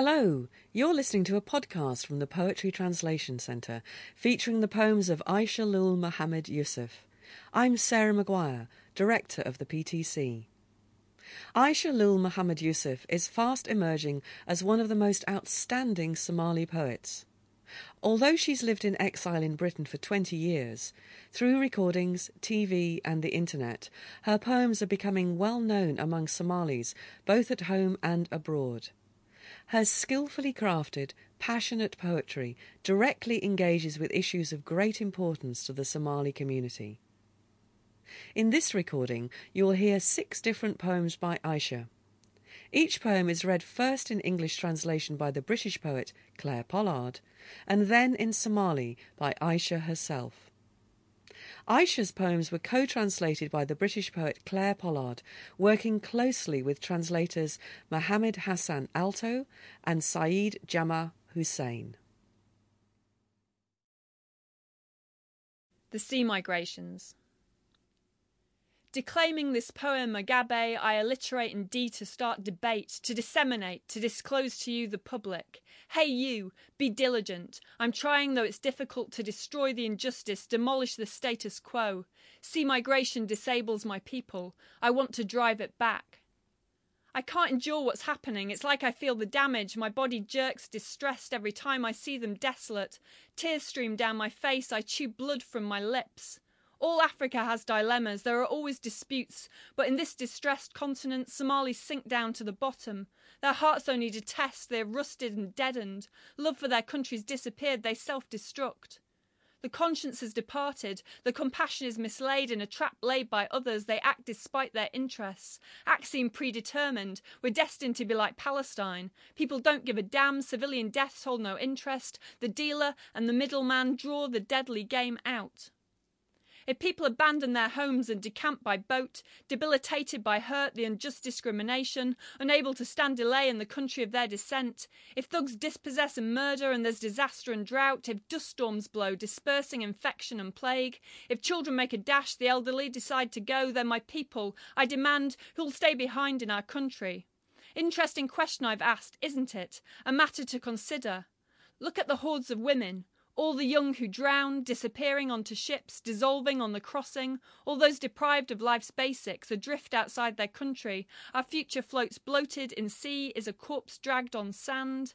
Hello, you're listening to a podcast from the Poetry Translation Centre featuring the poems of Caasha Lul Mohamud Yusuf. I'm Sarah Maguire, Director of the PTC. Caasha Lul Mohamud Yusuf is fast emerging as one of the most outstanding Somali poets. Although she's lived in exile in Britain for 20 years, through recordings, TV, and the internet, her poems are becoming well known among Somalis, both at home and abroad. Her skillfully crafted, passionate poetry directly engages with issues of great importance to the Somali community. In this recording, you will hear six different poems by Caasha. Each poem is read first in English translation by the British poet Clare Pollard, and then in Somali by Caasha herself. Caasha's poems were co translated by the British poet Clare Pollard, working closely with translators Maxamed Xasan Alto and Said Jama Hussein. The Sea Migrations Declaiming this poem Agabe, I alliterate in D to start debate, to disseminate, to disclose to you the public. Hey you, be diligent. I'm trying though it's difficult to destroy the injustice, demolish the status quo. See migration disables my people. I want to drive it back. I can't endure what's happening. It's like I feel the damage. My body jerks distressed every time I see them desolate. Tears stream down my face. I chew blood from my lips. All Africa has dilemmas, there are always disputes, but in this distressed continent, Somalis sink down to the bottom. Their hearts only detest, they're rusted and deadened. Love for their country's disappeared, they self destruct. The conscience has departed, the compassion is mislaid in a trap laid by others, they act despite their interests. Acts seem predetermined, we're destined to be like Palestine. People don't give a damn, civilian deaths hold no interest, the dealer and the middleman draw the deadly game out. If people abandon their homes and decamp by boat, debilitated by hurt, the unjust discrimination, unable to stand delay in the country of their descent, if thugs dispossess and murder and there's disaster and drought, if dust storms blow, dispersing infection and plague, if children make a dash, the elderly decide to go, then my people, I demand, who'll stay behind in our country? Interesting question I've asked, isn't it? A matter to consider. Look at the hordes of women, all the young who drown, disappearing onto ships, dissolving on the crossing, all those deprived of life's basics, adrift outside their country, our future floats bloated in sea, is a corpse dragged on sand.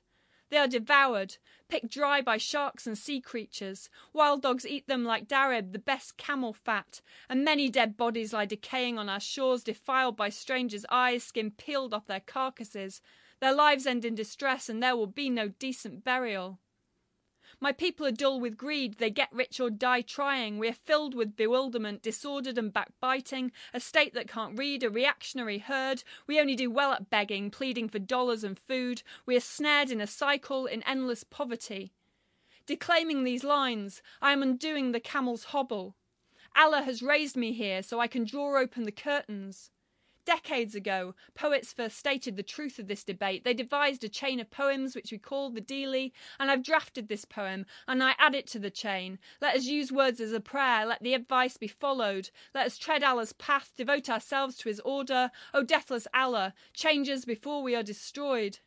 They are devoured, picked dry by sharks and sea creatures. Wild dogs eat them like dareb, the best camel fat, and many dead bodies lie decaying on our shores, defiled by strangers' eyes, skin peeled off their carcasses. Their lives end in distress, and there will be no decent burial. My people are dull with greed, they get rich or die trying. We are filled with bewilderment, disordered and backbiting, a state that can't read, a reactionary herd. We only do well at begging, pleading for dollars and food. We are snared in a cycle, in endless poverty. Declaiming these lines, I am undoing the camel's hobble. Allah has raised me here so I can draw open the curtains. Decades ago, poets first stated the truth of this debate. They devised a chain of poems which we call the Dili, and I've drafted this poem and I add it to the chain. Let us use words as a prayer, let the advice be followed. Let us tread Allah's path, devote ourselves to his order. O deathless Allah, change us before we are destroyed.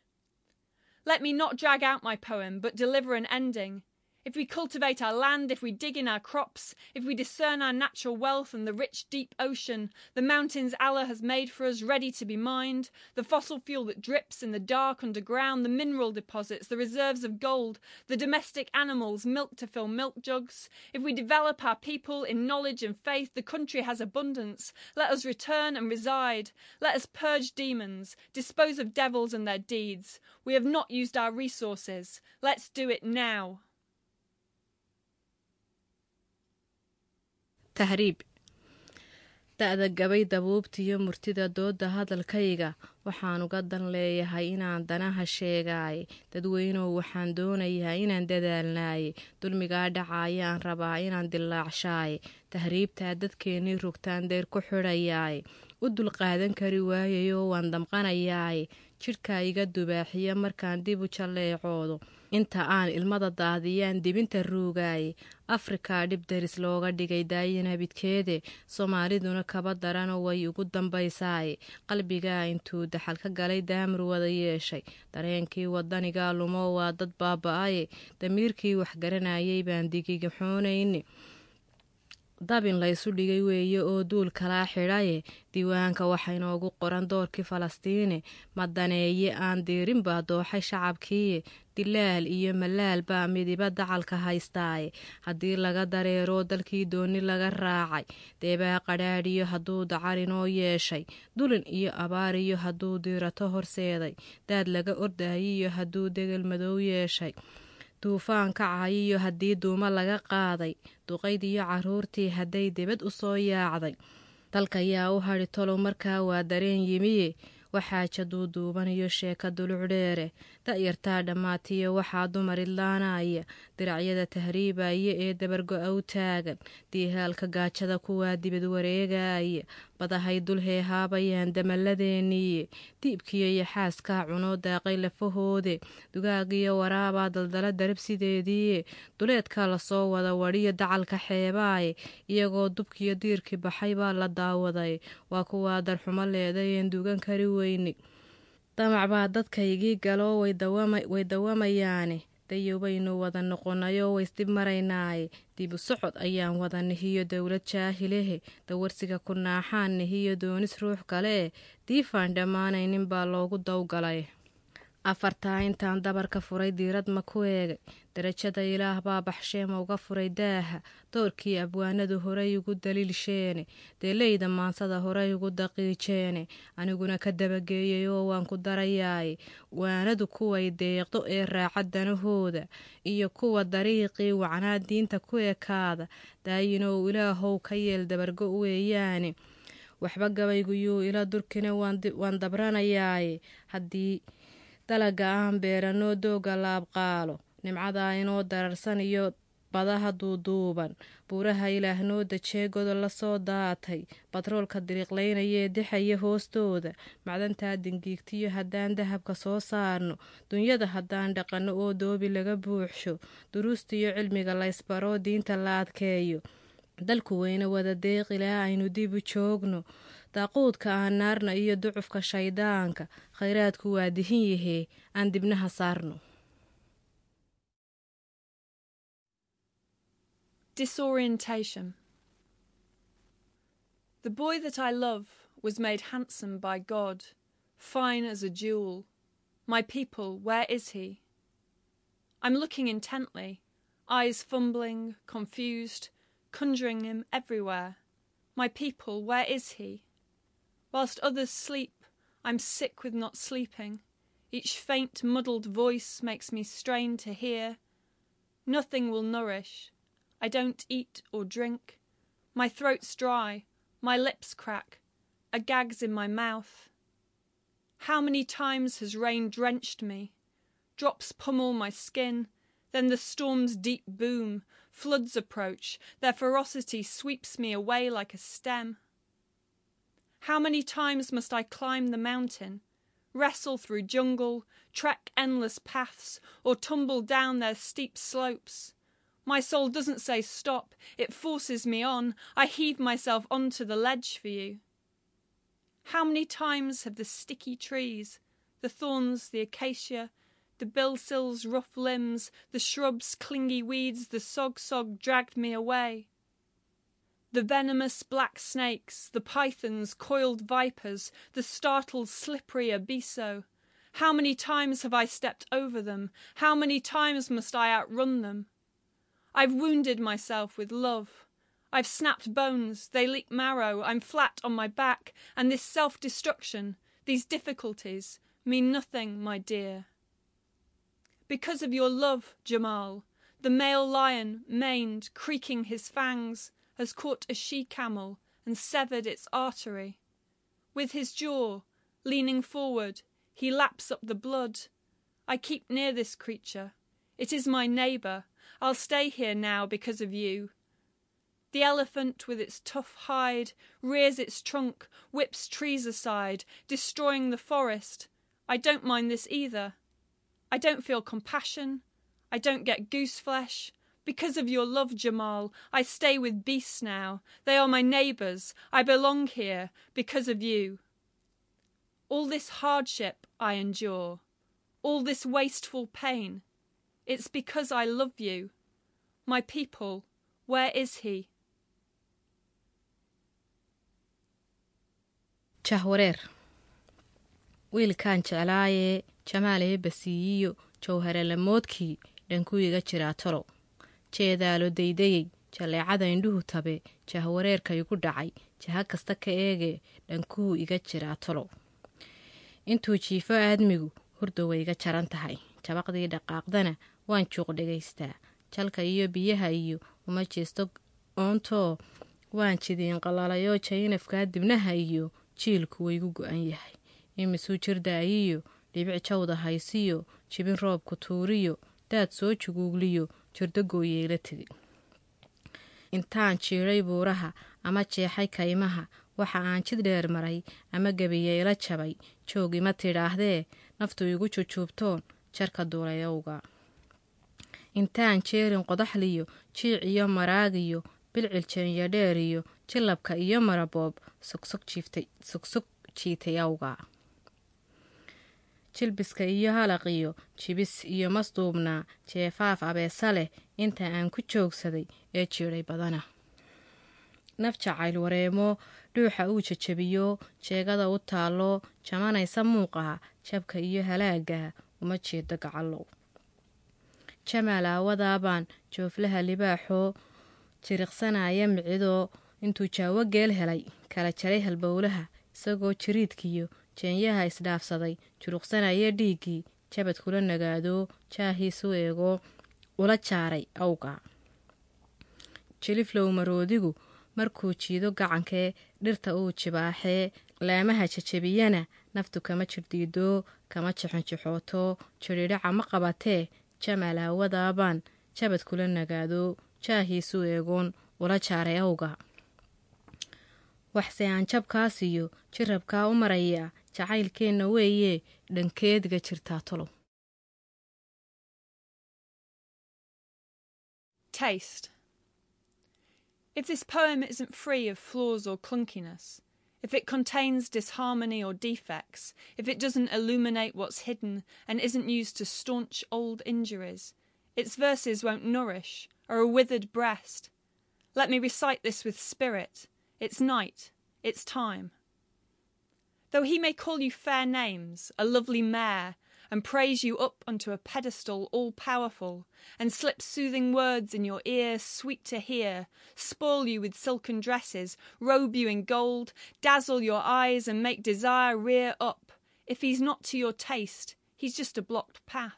Let me not drag out my poem, but deliver an ending. If we cultivate our land, if we dig in our crops, if we discern our natural wealth and the rich deep ocean, the mountains Allah has made for us ready to be mined, the fossil fuel that drips in the dark underground, the mineral deposits, the reserves of gold, the domestic animals, milk to fill milk jugs, if we develop our people in knowledge and faith, the country has abundance. Let us return and reside. Let us purge demons, dispose of devils and their deeds. We have not used our resources. Let's do it now. Tahriib da-da gabay dabuubtiyo murtida dooda hadalkayga waxaan uga dan leeyahay inaan danaha sheegaay dadweynuhu waxaan doonayaa inaan dadaalnaaye dulmigaa dhacaayaan rabaa inaan dilaacshaay tahriibtaa dadkeennii rugtaan deer ku xidhayaay u dulqaadan kari waayayoo waan damqanayaay jidhkaa iga dubaaxiya markaan dib u jalleecoodo inta aan ilmada daadiyaan dibinta ruugaaye afrikaa dhib daris looga dhigay daayin habidkeede soomaaliduna kaba darano way ugu dambaysaaye qalbigaa intuu daxal ka galay daamur wada yeeshay. Dareenkii wadanigaa lumo waa dad baaba-aye damiirkii waxgaranayay baan digigaxoonayne dabin laysu dhigay weeye oo duul kalaa xidhaye diiwaanka waxaa inoogu qoran doorkii falastiine madaneeye aan diirin baa dooxay shacabkiiye dilaal iyo malaal baa midiba dacalka haystaaye haddii laga dareero dalkii dooni laga raacay deebaa qadhaadhiyo hadduu dacar inoo yeeshay dulin iyo abaar iyo hadduu diirato horseeday daad laga ordayiyo hadduu degel madow yeeshay. Duufaan kacayiyo haddii duumo laga qaaday duqayd iyo caruurtii hadday dibad u soo yaacday. Dalka yaa u hadhi tolow markaa waa dareen yimiye waxaaja duuduuban iyo sheeka dulucdheere da-yartaa dhammaatiyo waxaa dumar idlaanaya diracyada tahriibaya ee dabargo-a u taagan. Diihaalka gaajada kuwaa dibad wareegaya badahay dul heehaabayaan damalladeeniiye diibkiyo iyo xaaskaa cunoo daaqay lafahoode. Dugaagiyo waraabaa daldala darabsideediiye duleedkaa la soo wada wadhiyo dacalka xeebaaye iyagoo dubkiyo diirkii baxay baa la daawaday. Waa kuwaa darxumo leedayeen dugan kari weyne damac baa dadkaygii galoo way dawamayaane dayowbaynu wada noqonayo waysdib maraynaaye dib u socod ayaan wada nihiyo dowlad jaahilehe dawarsiga ku naaxaan nihiyo doonis ruux kale. Diifaan dhammaanaynin baa loogu dawgalay afartaa intaan dabarka furay diirad ma ku eegay. Darajada ilaah baa baxsheema uga furay daaha. Doorkii abwaanadu horay ugu daliilsheene deeleyda maansada horay ugu daqiijeene. Aniguna ka dabageeyay oo waan ku darayaaye waanadu kuway deeqdo ee raaca danahooda iyo kuwa dariiqii wacnaa diinta ku ekaada. Daayinow ilaahow ka yeel dabargo weeyaane. Waxba gabayguyuu ila durkina waan dabranayaaye haddii dalaga aan beeranoo dooga laabqaalo nimcadaa inoo dararsan iyo badaha duuduuban. Buuraha ilaahnoo dajeegoda la soo daatay. Batroolka diriiqlaynayee dixaya hoostooda. Macdantaa dingiigtiyo haddaan dahabka soo saarno. Dunyada haddaan dhaqanno oo doobi laga buuxsho. Duruustiyo cilmiga laysbaroo diinta la adkeeyo. Dalku weyne wada deeqilaa aynu dib u joogno daaquudka aan naarna iyo ducufka shaydaanka khayraadku waa dihin yahee aan dibnaha saarno Disorientation. The boy that I love was made handsome by God, fine as a jewel. My people, where is he? I'm looking intently, eyes fumbling, confused, conjuring him everywhere. My people, where is he? Whilst others sleep, I'm sick with not sleeping. Each faint, muddled voice makes me strain to hear. Nothing will nourish. I don't eat or drink. My throat's dry, my lips crack, a gag's in my mouth. How many times has rain drenched me? Drops pummel my skin, then the storm's deep boom, floods approach, their ferocity sweeps me away like a stem. How many times must I climb the mountain, wrestle through jungle, trek endless paths, or tumble down their steep slopes? My soul doesn't say stop, it forces me on. I heave myself onto the ledge for you. How many times have the sticky trees, the thorns, the acacia, the bilsil's rough limbs, the shrubs, clingy weeds, the sog sog dragged me away? The venomous black snakes, the pythons, coiled vipers, the startled slippery abiso. How many times have I stepped over them? How many times must I outrun them? I've wounded myself with love. I've snapped bones, they leak marrow, I'm flat on my back, and this self destruction, these difficulties, mean nothing, my dear. Because of your love, Jamal, the male lion, maned, creaking his fangs, has caught a she camel and severed its artery. With his jaw, leaning forward, he laps up the blood. I keep near this creature. It is my neighbour. I'll stay here now because of you. The elephant, with its tough hide, rears its trunk, whips trees aside, destroying the forest. I don't mind this either. I don't feel compassion. I don't get goose flesh. Because of your love, Jamal, I stay with beasts now. They are my neighbours. I belong here because of you. All this hardship I endure, all this wasteful pain, it's because I love you. My people, where is he? jahwareer wiilkaan jeclaayee jamaalee basiiyiyo jawharelamoodkii dhankuu iga jiraa talow jeedaalo daydayey jaleecada indhuhu tabe jahwareerka igu dhacay jaha kasta ka eege dhankuu iga jiraa talow intuu jiifo aadmigu hurda way iga jaran tahay. Jabaqdii dhaqaaqdana waan juuq dhegaystaa. Jalka iyo biyaha iyo uma jeesto oontoo waan jidiin qalalayoo jaynafkaa dibnaha iyo jiilku waygu go-an yahay. Imisuu jirdaayiyo dhibic jawda haysiyo jibin roobku tuuriyo daad soo juguugliyo jirdo gooyeela tegi intaan jiidhay buuraha ama jeexay kaymaha waxa aan jid dheer maray ama gebiyeela jabay. Joog ima tidhaahdee naftu igu jujuubtoon jarka duulayowga intaan jeerin qodaxliyo jiic iyo maraagiyo bilcil jeenya iyo jilabka iyo maraboob sogsog jiitay awga jilbiska iyo halaqiyo jibis iyo masduubnaa jeefaaf abeesa leh inta aan ku joogsaday ee jiidhay badana. Naf jacayl wareemo dhuuxa uu jajabiyo jeegada u taallo jamanaysa muuqaha jabka iyo halaaga uma jeedo gacallow. Jamaal aawadaabaan jooflaha libaaxoo jiriqsanaya micidoo intuu jaawo geel helay kala jaray halbowlaha isagoo jiriidkiyo jeenyaha isdhaafsaday juruqsanaya dhiiggii jabad kula nagaado jaahiisu eego ula jaaray awga jiliflow maroodigu markuu jiido gacankee dhirta uu jibaaxee laamaha jajabiyana naftu kama jirdiido kama jixonjixooto jidhidhaca ma qabatee jamaal aawadaabaan jabad kula nagaado jaahiisu eegoon ula jaaray awga waxse aan jabkaas iyo jirabkaa u maraya jacaylkeenna weeye jirtaa tolow Taste. If this poem isn't free of flaws or clunkiness, if it contains disharmony or defects, if it doesn't illuminate what's hidden and isn't used to staunch old injuries, its verses won't nourish, or a withered breast. Let me recite this with spirit. It's night, it's time. Though he may call you fair names, a lovely mare, and praise you up unto a pedestal all powerful, and slip soothing words in your ear sweet to hear, spoil you with silken dresses, robe you in gold, dazzle your eyes, and make desire rear up. If he's not to your taste, he's just a blocked path.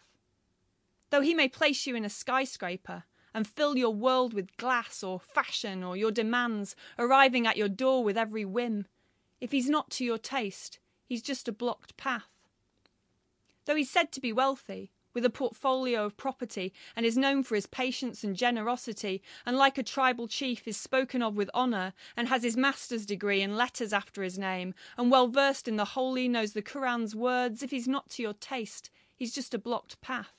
Though he may place you in a skyscraper, and fill your world with glass or fashion or your demands, arriving at your door with every whim, if he's not to your taste, he's just a blocked path. Though he's said to be wealthy, with a portfolio of property, and is known for his patience and generosity, and like a tribal chief is spoken of with honour, and has his master's degree and letters after his name, and well versed in the holy, knows the Quran's words, if he's not to your taste, he's just a blocked path.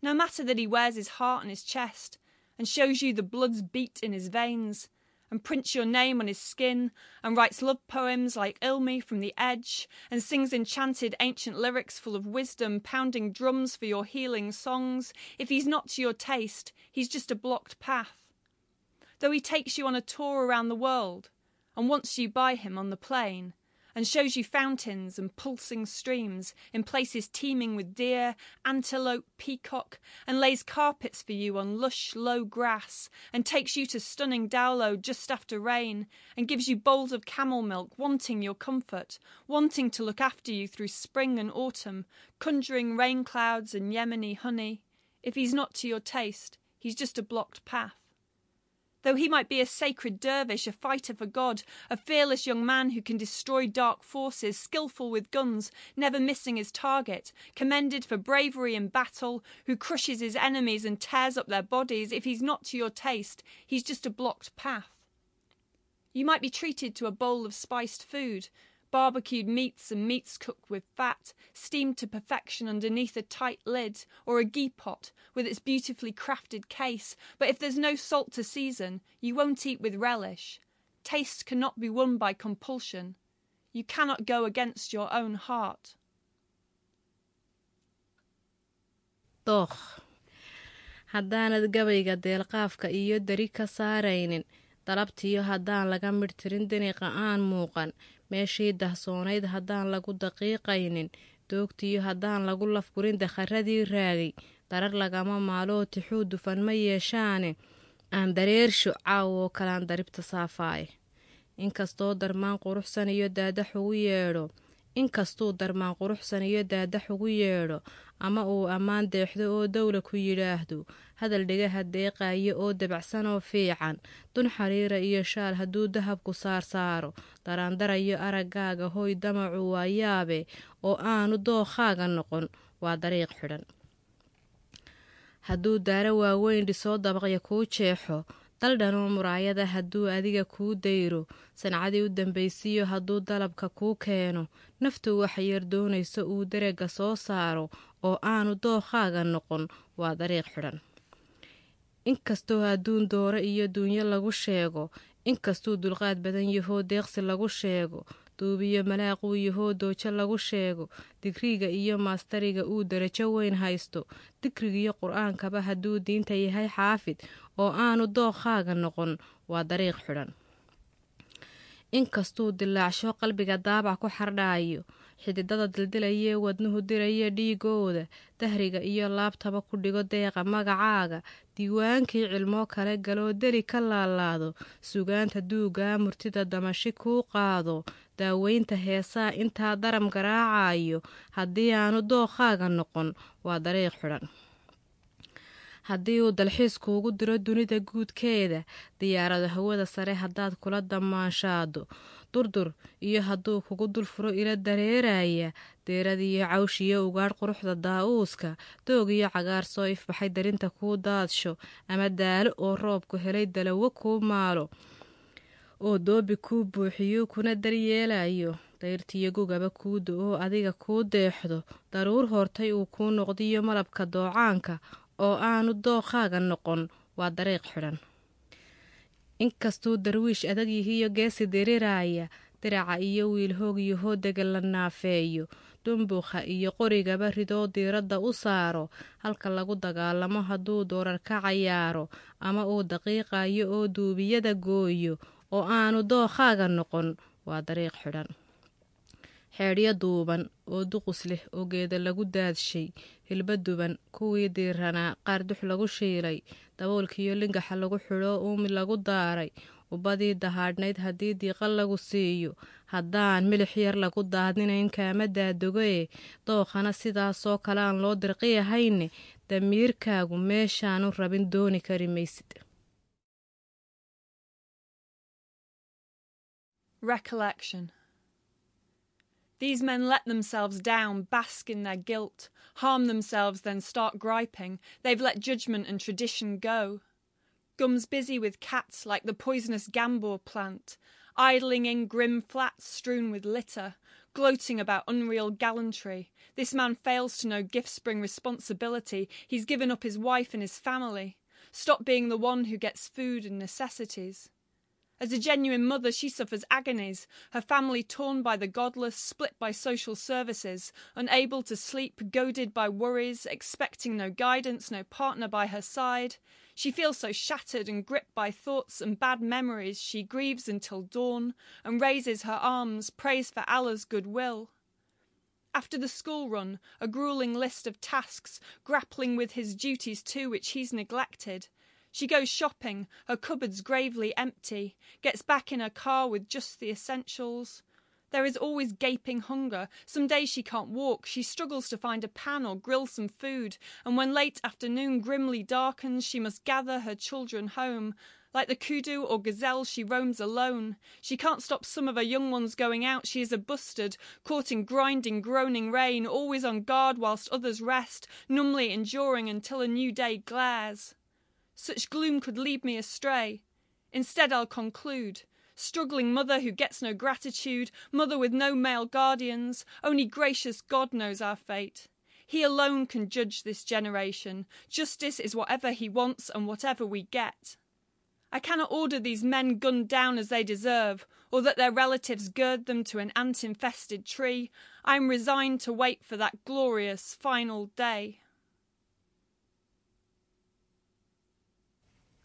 No matter that he wears his heart on his chest, and shows you the blood's beat in his veins, and prints your name on his skin, and writes love poems like Ilmi from the Edge, and sings enchanted ancient lyrics full of wisdom, pounding drums for your healing songs, if he's not to your taste, he's just a blocked path. Though he takes you on a tour around the world, and wants you by him on the plane, and shows you fountains and pulsing streams in places teeming with deer, antelope, peacock, and lays carpets for you on lush, low grass, and takes you to stunning Dowlow just after rain, and gives you bowls of camel milk, wanting your comfort, wanting to look after you through spring and autumn, conjuring rain clouds and Yemeni honey. If he's not to your taste, he's just a blocked path. Though he might be a sacred dervish, a fighter for God, a fearless young man who can destroy dark forces, skilful with guns, never missing his target, commended for bravery in battle, who crushes his enemies and tears up their bodies, if he's not to your taste, he's just a blocked path. You might be treated to a bowl of spiced food, barbecued meats and meats cooked with fat, steamed to perfection underneath a tight lid, or a ghee pot with its beautifully crafted case. But if there's no salt to season, you won't eat with relish. Taste cannot be won by compulsion. You cannot go against your own heart. dookh haddaanad gabayga deelqaafka iyo dari ka saaraynin dalabtiyo haddaan laga midhtirin diniqa aan muuqan meeshii dahsoonayd haddaan lagu daqiiqaynin. Doogtiyo haddaan lagu lafgurin dakharadii raagay. Darar lagama maaloo tixuu dufan ma yeeshaane. Aan dareersho caawoo kalaan daribta saafaaye inkastoo darmaan quruxsan iyo daadax ugu yeedho inkastuu darmaan quruxsan iyo daadax ugu yeedho ama uu ammaan deexdo oo dowla ku yidhaahdo. Hadal dhigaha deeqaayo oo dabacsan oo fiican. Dun xariira iyo shaal hadduu dahabku saarsaaro daraandarayo araggaaga hoy damacu waa yaabe oo aanu dookhaaga noqon. Waa dariiq xidhan. Hadduu daaro waaweyn dhisoo dabaqya kuu jeexo daldhanoo muraayada hadduu adiga kuu dayro. Sancadii u dambaysiiyo hadduu dalabka kuu keeno. Naftu wax yar doonayso uu darega soo saaro oo aanu dookhaaga noqon. Waa dariiq xidhan. Inkastoo adduun dooro iyo duunyo lagu sheego inkastuu dulqaad badan yahoo deeqsi lagu sheego duubiyo malaaquu yahoo doojo lagu sheego digriga iyo maastariga uu darajo weyn haysto digrigiyo qur'aankaba hadduu diinta yahay xaafid oo aanu dookhaaga noqon waa dariiq xidhan. Inkastuu dilaacsho qalbiga daabac ku xardhaayo xididada dildilaya wadnuhu diraya dhiigooda dahriga iyo laabtaba ku dhigo deeqa magacaaga diiwaankii cilmoo kale galoo deri ka laalaado sugaanta duugaa murtida damashi kuu qaado daaweynta heesaa intaa daram garaacayo haddii aanu dookhaaga noqon waa dariiq xidhan haddii uu dalxiis kuugu diro dunida guudkeeda diyaarado hawada sare haddaad kula damaanshaado durdur iyo hadduu kugu dul furo ila dareeraya deeradiyo cawshiyo ugaadh quruxda daa-uuska doog iyo cagaar soo ifbaxay darinta kuu daadsho ama daalo oo roobku helay dalawo kuu maalo oo doobi kuu buuxiyo kuna daryeelayo dayrtiyo gugaba kuu do-oo adiga kuu deexdo daruur hortay uu kuu noqdiyo malabka doocaanka oo aanu dookhaaga noqon waa dariiq xidhan. Inkastuu darwiish adag yihiyo geesi diriraaya diraca iyo wiilhoog yahoo dega la naafeeyo dumbuukha iyo qorigaba ridoo diiradda u saaro halka lagu dagaalamo hadduu doorar ka cayaaro ama uu daqiiqayo oo duubiyada gooyo oo aanu dookhaaga noqon waa dariiq xidhan xeedhyo duuban oo duqus leh oo geeda lagu daadshay hilba duban kuwii diiranaa qaar dux lagu shiilay. Daboolkiiyo lingaxa lagu xidhoo uumi lagu daaray. Ubadii dahaadhnayd haddii diiqa lagu siiyo. Haddaan milix yar lagu daadinayn kaama daadogoe. Dookhana sidaasoo kale aan loo dirqiyahayne damiirkaagu meeshaanu rabin dooni kari maysid. These men let themselves down, bask in their guilt, harm themselves, then start griping. They've let judgment and tradition go. Gums busy with cats like the poisonous gambor plant, idling in grim flats strewn with litter, gloating about unreal gallantry. This man fails to know gifts bring responsibility. He's given up his wife and his family. Stop being the one who gets food and necessities. As a genuine mother, she suffers agonies, her family torn by the godless, split by social services, unable to sleep, goaded by worries, expecting no guidance, no partner by her side. She feels so shattered and gripped by thoughts and bad memories, she grieves until dawn and raises her arms, prays for Allah's goodwill. After the school run, a grueling list of tasks, grappling with his duties too, which he's neglected. She goes shopping, her cupboards gravely empty, gets back in her car with just the essentials. There is always gaping hunger. Some days she can't walk. She struggles to find a pan or grill some food. And when late afternoon grimly darkens, she must gather her children home. Like the kudu or gazelle, she roams alone. She can't stop some of her young ones going out. She is a bustard, caught in grinding, groaning rain, always on guard whilst others rest, numbly enduring until a new day glares. Such gloom could lead me astray. Instead, I'll conclude. Struggling mother who gets no gratitude, mother with no male guardians, only gracious God knows our fate. He alone can judge this generation. Justice is whatever he wants and whatever we get. I cannot order these men gunned down as they deserve, or that their relatives gird them to an ant infested tree. I am resigned to wait for that glorious final day.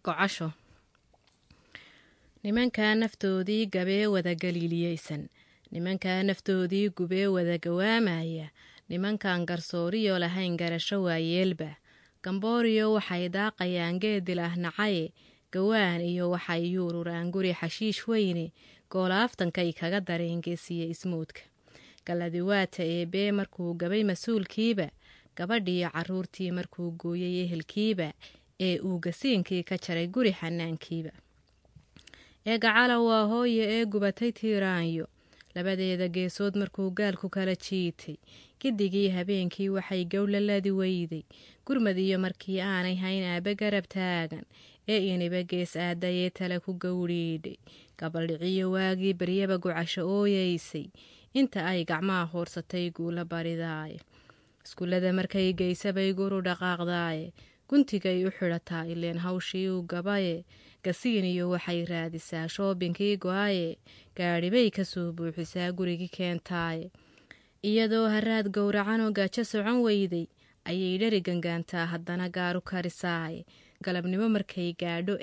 Gocasho nimankaa naftoodii gabee wada galiiliyeysan. Nimankaa naftoodii gubee wada gawaamaya nimankan garsooriyo lahayn garasho waayeelba gambooriyo waxay daaqayaan geedil ah nacaye. Gawaan iyo waxay yuururaan guri xashiish weyne. Goolaaftankay kaga dareengeesiye ismoodka galladiwaata eebee markuu gabay mas'uulkiiba. Gabadhiiyo carruurtii markuu gooyay ehelkiiba ee uu gasiinkii ka jaray guri xanaankiiba. Ee gacala waa hooye ee gubatay tiiraanyo labadeeda geesood markuu gaalku kala jiitay. Gidigii habeenkii waxay gowlaladi weyday. Gurmad iyo markii aanay hayn aabe garab taagan ee iniba gees aadayee tale ku gowdhiidhay gabaldhiciyo waagii baryaba gucasho ooyeysay. Inta ay gacmaha hoorsatay guula baridaaye. Iskuullada markay geysabay guru dhaqaaqdaaye guntigay u xidhataa ileen hawshii uu gabaye gasiiniyo waxay raadisaa shoobinkii go'aye gaadhibay ka soo buuxisaa gurigii keentaaye iyadoo haraad gowracanoo gaajo socon weyday ayay dheri gangaantaa haddana gaaru karisaaye galabnimo markay gaadho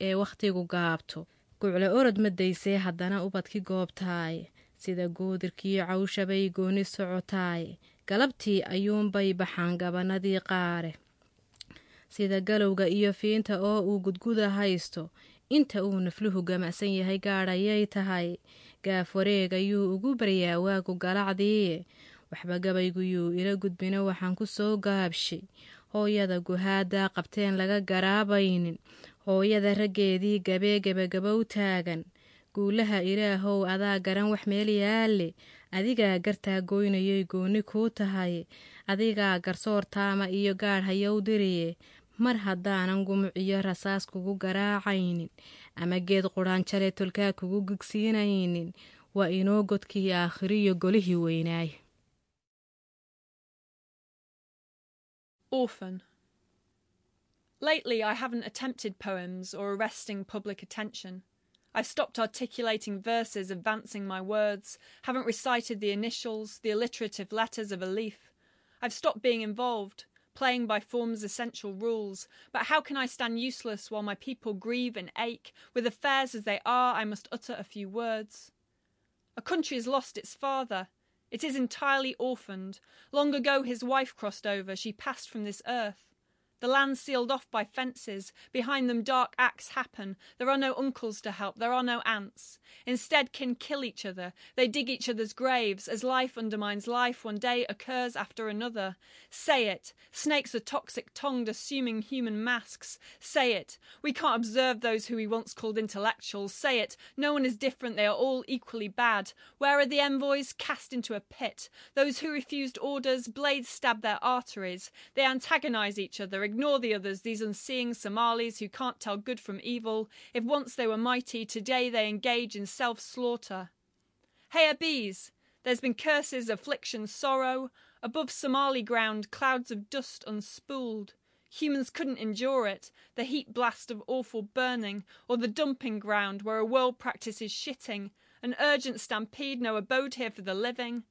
ee wakhtigu gaabto. Gucle orod madaysee haddana ubadki goobtaaye sida goodirkiyo cawshabay gooni socotaaye galabtii ayuunbay baxaan gabanadii qaare sida galowga iyo fiinta oo uu gudguda haysto. Inta uu nafluhu gamacsan yahay gaadhayay tahay. Gaaf wareeg ayuu ugu baryaa waagu galacdiiye waxba gabayguyuu ila gudbino waxaan ku soo gaabshay. Hooyada guhaadaa qabteen laga garaabaynin. Hooyada raggeedii gabee gebagabow taagan. Guulaha ilaahow adaa garan wax meel yaalle. Adigaa gartaa goynayay gooni kuu tahay. Adigaa garsoor taama iyo gaadh hayow diriye mar haddaanan gumuc iyo rasaas kugu garaacaynin ama geed qudhaanjale tolkaa kugu gigsiinaynin waa inoo godkii aakhiriyo golihii weynaay Orphan. Lately, I haven't attempted poems or arresting public attention. I've stopped articulating verses, advancing my words, haven't recited the initials, the alliterative letters of a leaf. I've stopped being involved, playing by form's essential rules. But how can I stand useless while my people grieve and ache? With affairs as they are, I must utter a few words. A country has lost its father. It is entirely orphaned. Long ago his wife crossed over, she passed from this earth. The land sealed off by fences, behind them dark acts happen. There are no uncles to help, there are no aunts. Instead, kin kill each other, they dig each other's graves. As life undermines life, one day occurs after another. Say it. Snakes are toxic tongued, assuming human masks. Say it. We can't observe those who we once called intellectuals. Say it. No one is different, they are all equally bad. Where are the envoys? Cast into a pit. Those who refused orders, blades stab their arteries. They antagonize each other, ignore the others, these unseeing Somalis who can't tell good from evil. If once they were mighty, today they engage in self slaughter. Hey, Abiz! There's been curses, affliction, sorrow. Above Somali ground, clouds of dust unspooled. Humans couldn't endure it, the heat blast of awful burning, or the dumping ground where a world practices shitting, an urgent stampede, no abode here for the living.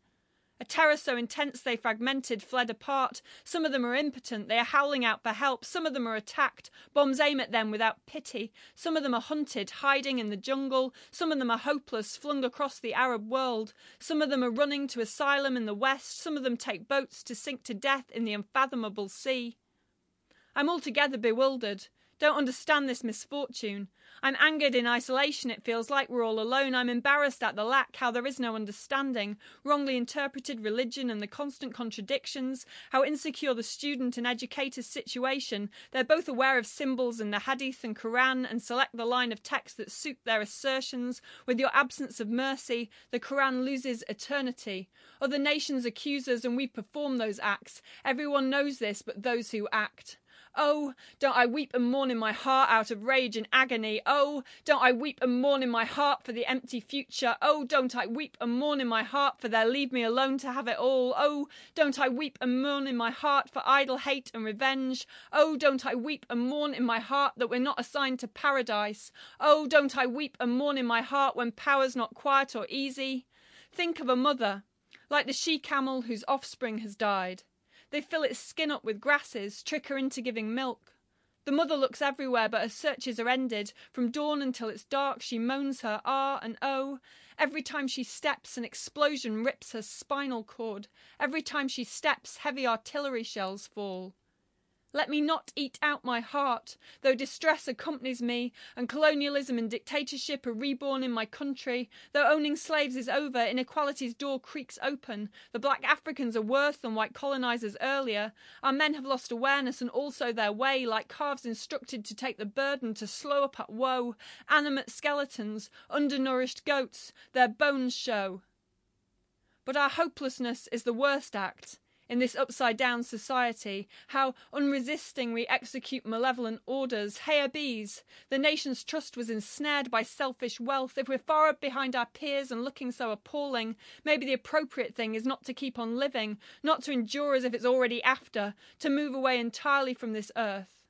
A terror so intense they fragmented, fled apart. Some of them are impotent, they are howling out for help. Some of them are attacked, bombs aim at them without pity. Some of them are hunted, hiding in the jungle. Some of them are hopeless, flung across the Arab world. Some of them are running to asylum in the West. Some of them take boats to sink to death in the unfathomable sea. I'm altogether bewildered. Don't understand this misfortune. I'm angered in isolation, it feels like we're all alone. I'm embarrassed at the lack, how there is no understanding, wrongly interpreted religion and the constant contradictions, how insecure the student and educator's situation. They're both aware of symbols in the Hadith and Quran and select the line of text that suit their assertions. With your absence of mercy, the Quran loses eternity. Other nations accuse us and we perform those acts. Everyone knows this but those who act. Oh, don't I weep and mourn in my heart out of rage and agony? Oh, don't I weep and mourn in my heart for the empty future? Oh, don't I weep and mourn in my heart for their leave me alone to have it all? Oh, don't I weep and mourn in my heart for idle hate and revenge? Oh, don't I weep and mourn in my heart that we're not assigned to paradise? Oh, don't I weep and mourn in my heart when power's not quiet or easy? Think of a mother, like the she camel whose offspring has died. They fill its skin up with grasses, trick her into giving milk. The mother looks everywhere, but her searches are ended. From dawn until it's dark, she moans her ah and oh. Every time she steps, an explosion rips her spinal cord. Every time she steps, heavy artillery shells fall. Let me not eat out my heart, though distress accompanies me, and colonialism and dictatorship are reborn in my country. Though owning slaves is over, inequality's door creaks open. The black Africans are worse than white colonizers earlier. Our men have lost awareness and also their way, like calves instructed to take the burden to slow up at woe. Animate skeletons, undernourished goats, their bones show. But our hopelessness is the worst act in this upside down society, how unresisting we execute malevolent orders. Hey, bees, the nation's trust was ensnared by selfish wealth. If we're far behind our peers and looking so appalling, maybe the appropriate thing is not to keep on living, not to endure as if it's already after, to move away entirely from this earth.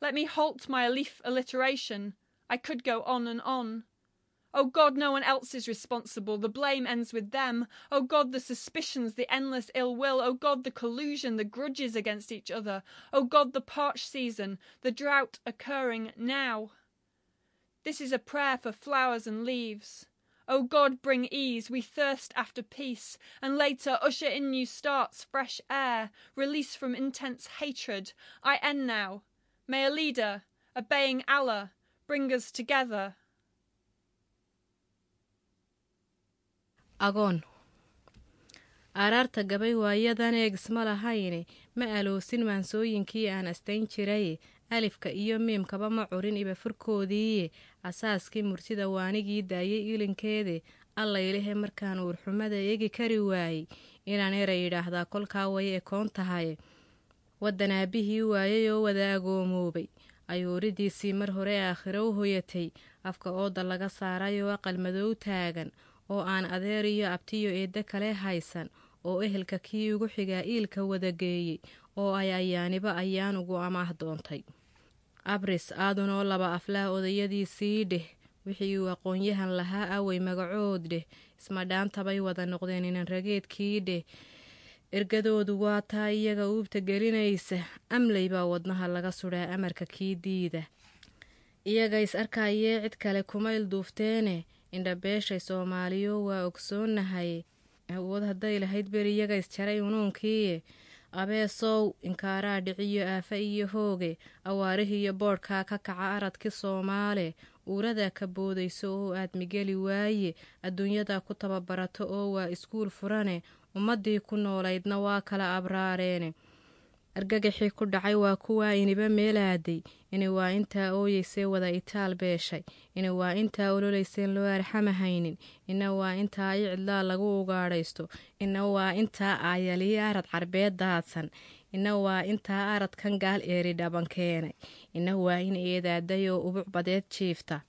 Let me halt my leaf alliteration. I could go on and on. Oh God, no one else is responsible. The blame ends with them. Oh God, the suspicions, the endless ill will. Oh God, the collusion, the grudges against each other. Oh God, the parched season, the drought occurring now. This is a prayer for flowers and leaves. O God, bring ease, we thirst after peace, and later usher in new starts, fresh air, release from intense hatred. I end now. May a leader, obeying Allah, bring us together. Agoon. Araarta gabay waayadan eegisma lahayne ma aloosin maansooyinkii aan astayn jiray. Alifka iyo miimkaba ma curin ibafurkoodiiye asaaskii murtida waanigii daayay ilinkeede. Allaylehe markaan uurxumada eegi kari waayey. Inaan era yidhaahdaa kolkaa way ekoon tahay. Waddan aabbihii waayay oo wada agoomoobay. Ayuuridiisii mar hore aakhiro u hoyatay. Afka ooda laga saaray oo aqal madow taagan oo aan adeer iyo abtiyo eeddo kale haysan oo ehelka kii ugu xigaa iilka wada geeyey oo ay ayaaniba ayaan ugu amaah doontay. Abris aadunoo laba aflaha odayadiisii dheh wixii uu aqoon-yahan lahaa awey magacood dheh ismadhaantabay wada noqdeen inan rageedkii dheh. Ergadoodu waa taa iyaga uubta gelinaysa amley baa wadnaha laga sudhaa amarka kii diida. Iyaga is arkayee cid kale kuma ilduufteene indhabeeshay soomaaliyo waa ogsoonahay awood hadday lahayd beri iyaga isjaray unuunkiiye abeesow inkaaraa dhiciyo aafa iyo hooge. Awaarihiiyo boodhkaa ka kaca aradki soomaale. Uuradaa ka boodayso oo aad migeli waaye. Adduunyadaa ku tababarato oo waa iskuul furane. Ummaddii ku noolaydna waa kala abraareene argagaxii ku dhacay waa kuwaa iniba meelaaday. Ini waa intaa ooyeysee wada itaal beeshay. Ini waa intaa ololeyseen loo arxamahaynin. Ina waa intaa i cidlaa lagu ugaadhaysto. Ina waa intaa aayaliyo arad carbeed daadsan. Ina waa intaa aradkan gaal eeri dhaban keenay. Ina waa in eedaaday oo ubuc badeed jiifta.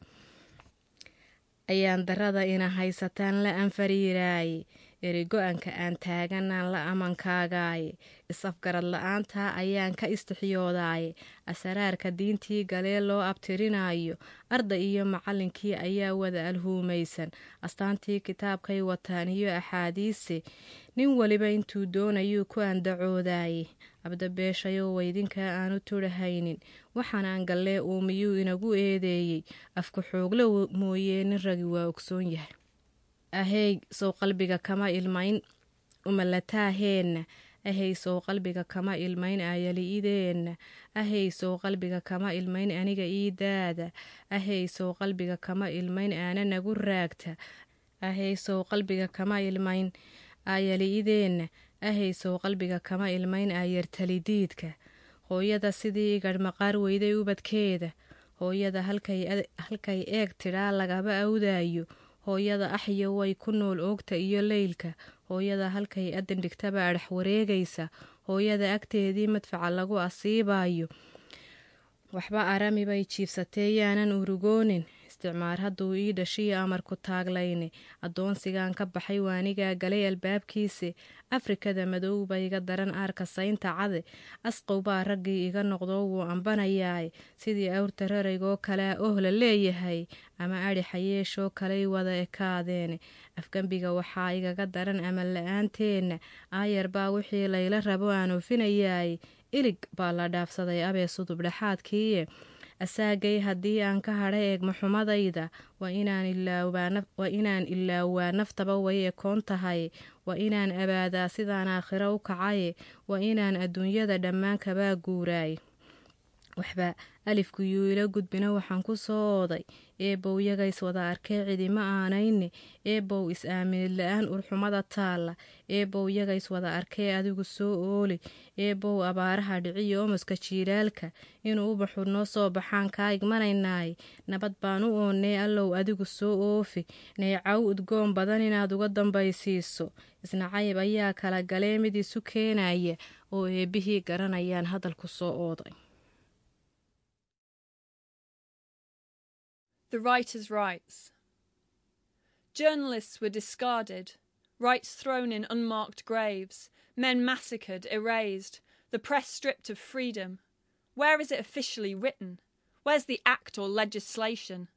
Ayaan darada ina haysataan la anfariiraaye erigo-anka aan taaganaan la amankaagaaye is-afgarad la'aantaa ayaan ka istixyoodaaye asaraarka diintii galee loo abtirinayo arday iyo macallinkii ayaa wada alhuumaysan. Astaantii kitaabkay wataan iyo axaadiise nin weliba intuu doonayuu ku andacoodaye abdabeeshayow weydinkaa aanu turahaynin. Waxaanaan gallee uumiyuu inagu eedeeyey? Afka xoogla mooyee nin ragi waa ogsoon yahay ahey sow qalbiga kama ilmayn. Umalataaheena ahey sow qalbiga kama ilmayn aayali-ideenna ahey sow qalbiga kama ilmayn aniga ii daada ahey sow qalbiga kama ilmayn aana nagu raagta. Ahey sow qalbiga kama ilmayn aayali-ideenna ahey sow qalbiga kama ilmayn aayartalidiidka hooyada sidii igadh maqaar weyday ubadkeeda hooyada halkay eeg tidhaa lagaba awdaayo hooyada axyo way ku nool oogta iyo leylka. Hooyada halkay adan dhigtaba adhax wareegaysa. Hooyada agteedii madfaca lagu asiibayo waxba arami bay jiibsatee yaanan urugoonin isticmaar hadduu ii dhashiyo amarku taaglayne addoonsigan ka baxay waanigaa galay albaabkiise afrikada madowba iga daran aarka saynta cade asqow baa raggii iga noqdo wuu ambanayaay sidii awrta raraygoo kalea ohla leeyahay. Ama adhi xayeeshoo kaley wada ekaadeene afgembiga waxaa igaga daran amal la'aanteena aayar baa wixii layla rabo aan ilig baa la dhaafsaday abee sudub dhexaadkiiye asaagay haddii aan ka hadha eegma xumadayda waa inaan ilaawaa naftaba way ekoon tahay waa inaan abaadaa sidaan aakhiro u kacaye waa inaan adduunyada dhammaan kabaa guuraay waxba alifku yuu ila gudbina waxaan ku soo ooday eebow yagays wada arkee cidima aanayne eebow is-aaminid la'aan urxumada taalla eebow yagays wada arkee adigu soo ooli eebow abaaraha dhiciyo omoska jiilaalka inuu ubaxu noo soo baxaan kaa igmanaynaay nabad baan u oonnee allow adigu soo oofi neecaw udgoon badan inaad uga dambaysiiso isnacayb ayaa kala galee mid isu keenaya oo eebbihii garanayaan hadalku soo ooday The writer's rights. Journalists were discarded, rights thrown in unmarked graves, men massacred, erased, the press stripped of freedom. Where is it officially written? Where's the act or legislation?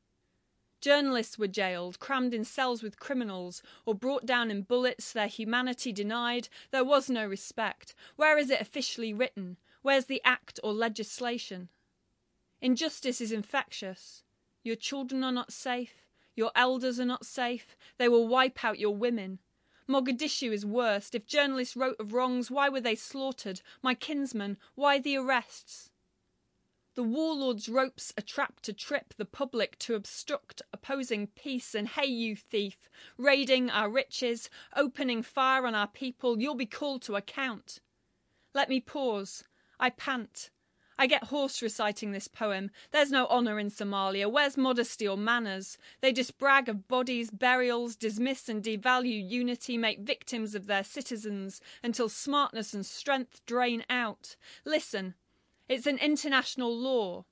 Journalists were jailed, crammed in cells with criminals, or brought down in bullets, their humanity denied. There was no respect. Where is it officially written? Where's the act or legislation? Injustice is infectious. Your children are not safe. Your elders are not safe. They will wipe out your women. Mogadishu is worst. If journalists wrote of wrongs, why were they slaughtered? My kinsmen, why the arrests? The warlords' ropes a trap to trip the public to obstruct opposing peace. And hey, you thief, raiding our riches, opening fire on our people, you'll be called to account. Let me pause. I pant. I get hoarse reciting this poem. There's no honour in Somalia. Where's modesty or manners? They just brag of bodies, burials, dismiss and devalue unity, make victims of their citizens until smartness and strength drain out. Listen, it's an international law.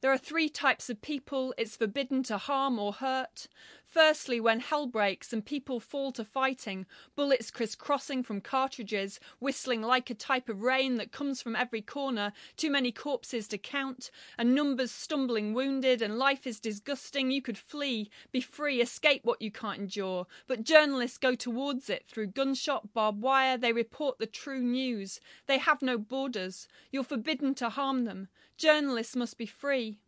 There are three types of people it's forbidden to harm or hurt. Firstly, when hell breaks and people fall to fighting, bullets crisscrossing from cartridges, whistling like a type of rain that comes from every corner, too many corpses to count, and numbers stumbling wounded, and life is disgusting. You could flee, be free, escape what you can't endure. But journalists go towards it through gunshot, barbed wire, they report the true news. They have no borders. You're forbidden to harm them. Journalists must be free.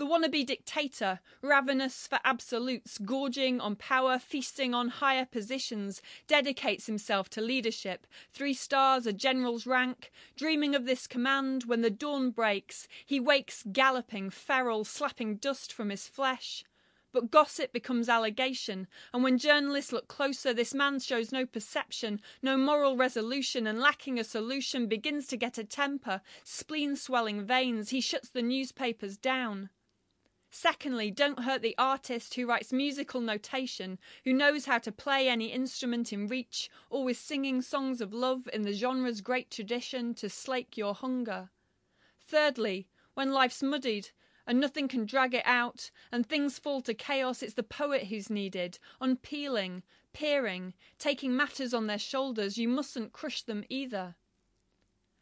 The wannabe dictator, ravenous for absolutes, gorging on power, feasting on higher positions, dedicates himself to leadership, three stars, a general's rank. Dreaming of this command, when the dawn breaks, he wakes galloping, feral, slapping dust from his flesh. But gossip becomes allegation, and when journalists look closer, this man shows no perception, no moral resolution, and lacking a solution, begins to get a temper, spleen swelling veins. He shuts the newspapers down. Secondly, don't hurt the artist who writes musical notation, who knows how to play any instrument in reach, or always singing songs of love in the genre's great tradition to slake your hunger. Thirdly, when life's muddied and nothing can drag it out and things fall to chaos, it's the poet who's needed, unpeeling, peering, taking matters on their shoulders. You mustn't crush them either.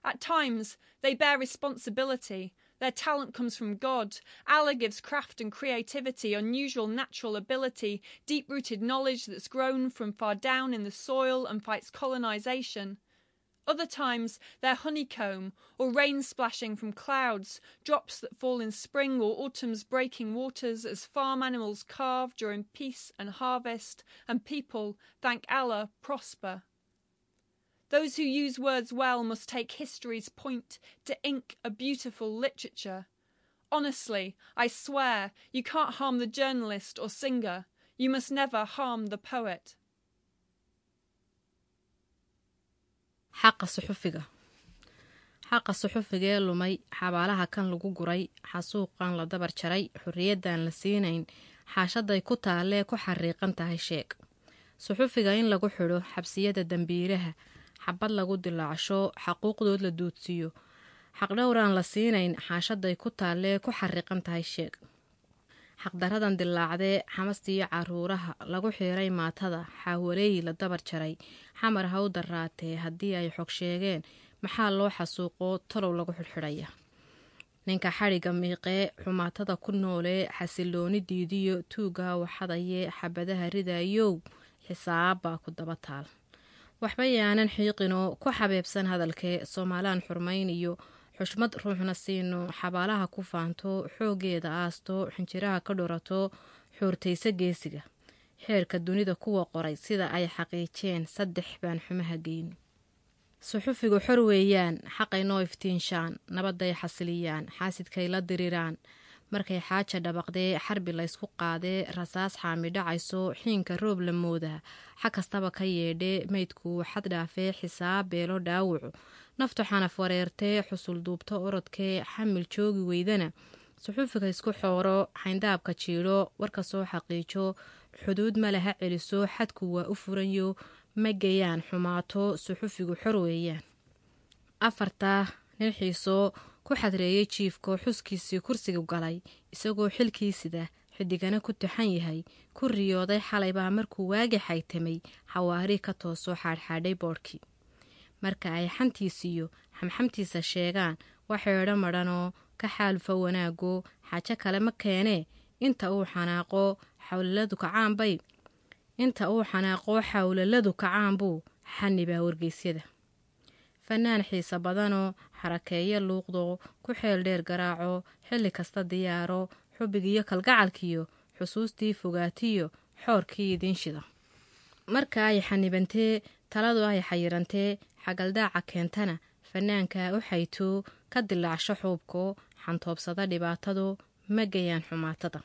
At times, they bear responsibility. Their talent comes from God. Allah gives craft and creativity, unusual natural ability, deep rooted knowledge that's grown from far down in the soil and fights colonization. Other times, they're honeycomb, or rain splashing from clouds, drops that fall in spring or autumn's breaking waters as farm animals carve during peace and harvest, and people, thank Allah, prosper. Those who use words well must take history's point to ink a beautiful literature. Honestly, I swear, you can't harm the journalist or singer. You must never harm the poet. xaqa suxufiga xaqa lumay xabaalaha kan lagu guray xasuuqan la dabar jaray xorriyaddan la siinayn xaashaday ku taalee ku xariiqan tahay sheeg suxufiga in lagu xidho xabsiyada dembiilaha xabad lagu dilaacsho xaquuqdood la duudsiiyo xaqdhowraan la siinayn xaashaday ku taallee ku xariiqan tahay sheeg. Xaqdaradan dilaacdee xamastiiyo caruuraha lagu xiiray maatada xaawaleeyi la dabar jaray. Xamar ha u daraatee haddii ay xog sheegeen maxaa loo xasuuqo talow lagu xidhxidhaya. Ninka xadhigga miiqee xumaatada ku noolee xasilooni diidiyo tuugaa waxadaye xabadaha ridayow xisaabbaa ku daba taal waxba yaanan xiiqinoo ku xabeebsan hadalkee soomaalaan xurmayn iyo xushmad ruuxna siino xabaalaha ku faanto xooggeeda aasto xinjiraha ka dhurato xuurtaysa geesiga. Xeerka dunida kuwa qoray sida ay xaqiijeen saddex baan xumaha geyn. Suxufigu xor weeyaan xaqay noo iftiinshaan nabadday xasiliyaan xaasidkay la diriraan markay xaaja dhabaqdee xarbi laysku qaadee rasaas xaami dhacayso xiinka roob la moodaa xag kastaba ka yeedhee meydkuu xad dhaafee xisaab beelo dhaawacu naftu xanaf wareertee xusul duubto orodkee xamil joogi weydana. Suxufiga isku xooro xayndaabka jiidho warka soo xaqiijo xuduud male ha celiso xadku waa u furanyo ma gayaan xumaato suxufigu xor weeyaan. Afartaa nin xiisoo ku xadreeyey jiifko xuskiisii kursiga galay isagoo xilkiisida xidigana ku taxan yahay. Ku riyooday xalaybaa markuu waagi xaytamay xawaari ka toosoo xaadxaadhay boodhkii marka ay xantiisiyo xamxamtiisa sheegaan waxeedho madhanoo ka xaalufa wanaago xaajo kale ma keenee inta uu xanaaqo xawlaladu kacaanbay inta uu xanaaqo xawlaladu kacaanbuu xanibaa wargeysyada fanaan xiise badanoo xarakeeyo luuqdo ku xeel dheer garaaco xilli kasta diyaaro xubigiyo kalgacalkiyo xusuustii fogaatiyo xoorkii idiinshida marka ay xanibantee taladu ay xayirantee xagaldaaca keentana fanaanka u xaytoo ka dilaacsho xuubko xantoobsada dhibaatadu ma gayaan xumaatada.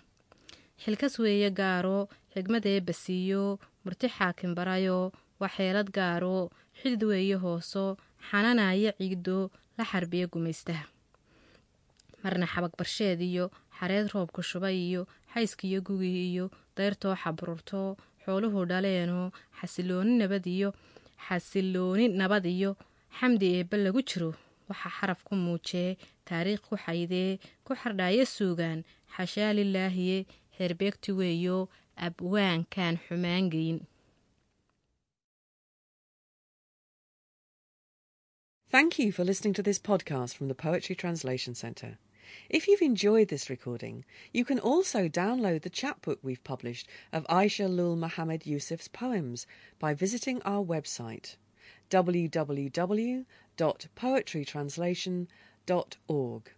Xilkas weeye gaaro xigmadee basiiyo murti xaakin barayo waxeelad gaaro xidid weeye hooso xananaaya ciido la xarbiya gumaystaha marna xabag barsheed iyo xareed roobku shubay iyo xayskiyo gugi iyo dayrtoo xabururto xooluhu dhaleeno xasilooni nabad iyo xasilooni nabad iyo xamdi eebba lagu jiro waxaa xaraf ku muujee taariikh ku xaydee ku xardhaayo suugaan xashaa lilaahiye xeerbeegti weeyo abwaankaan xumaangeyn Thank you for listening to this podcast from the Poetry Translation Centre. If you've enjoyed this recording, you can also download the chapbook we've published of Caasha Lul Mohamud Yusuf's poems by visiting our website www.poetrytranslation.org.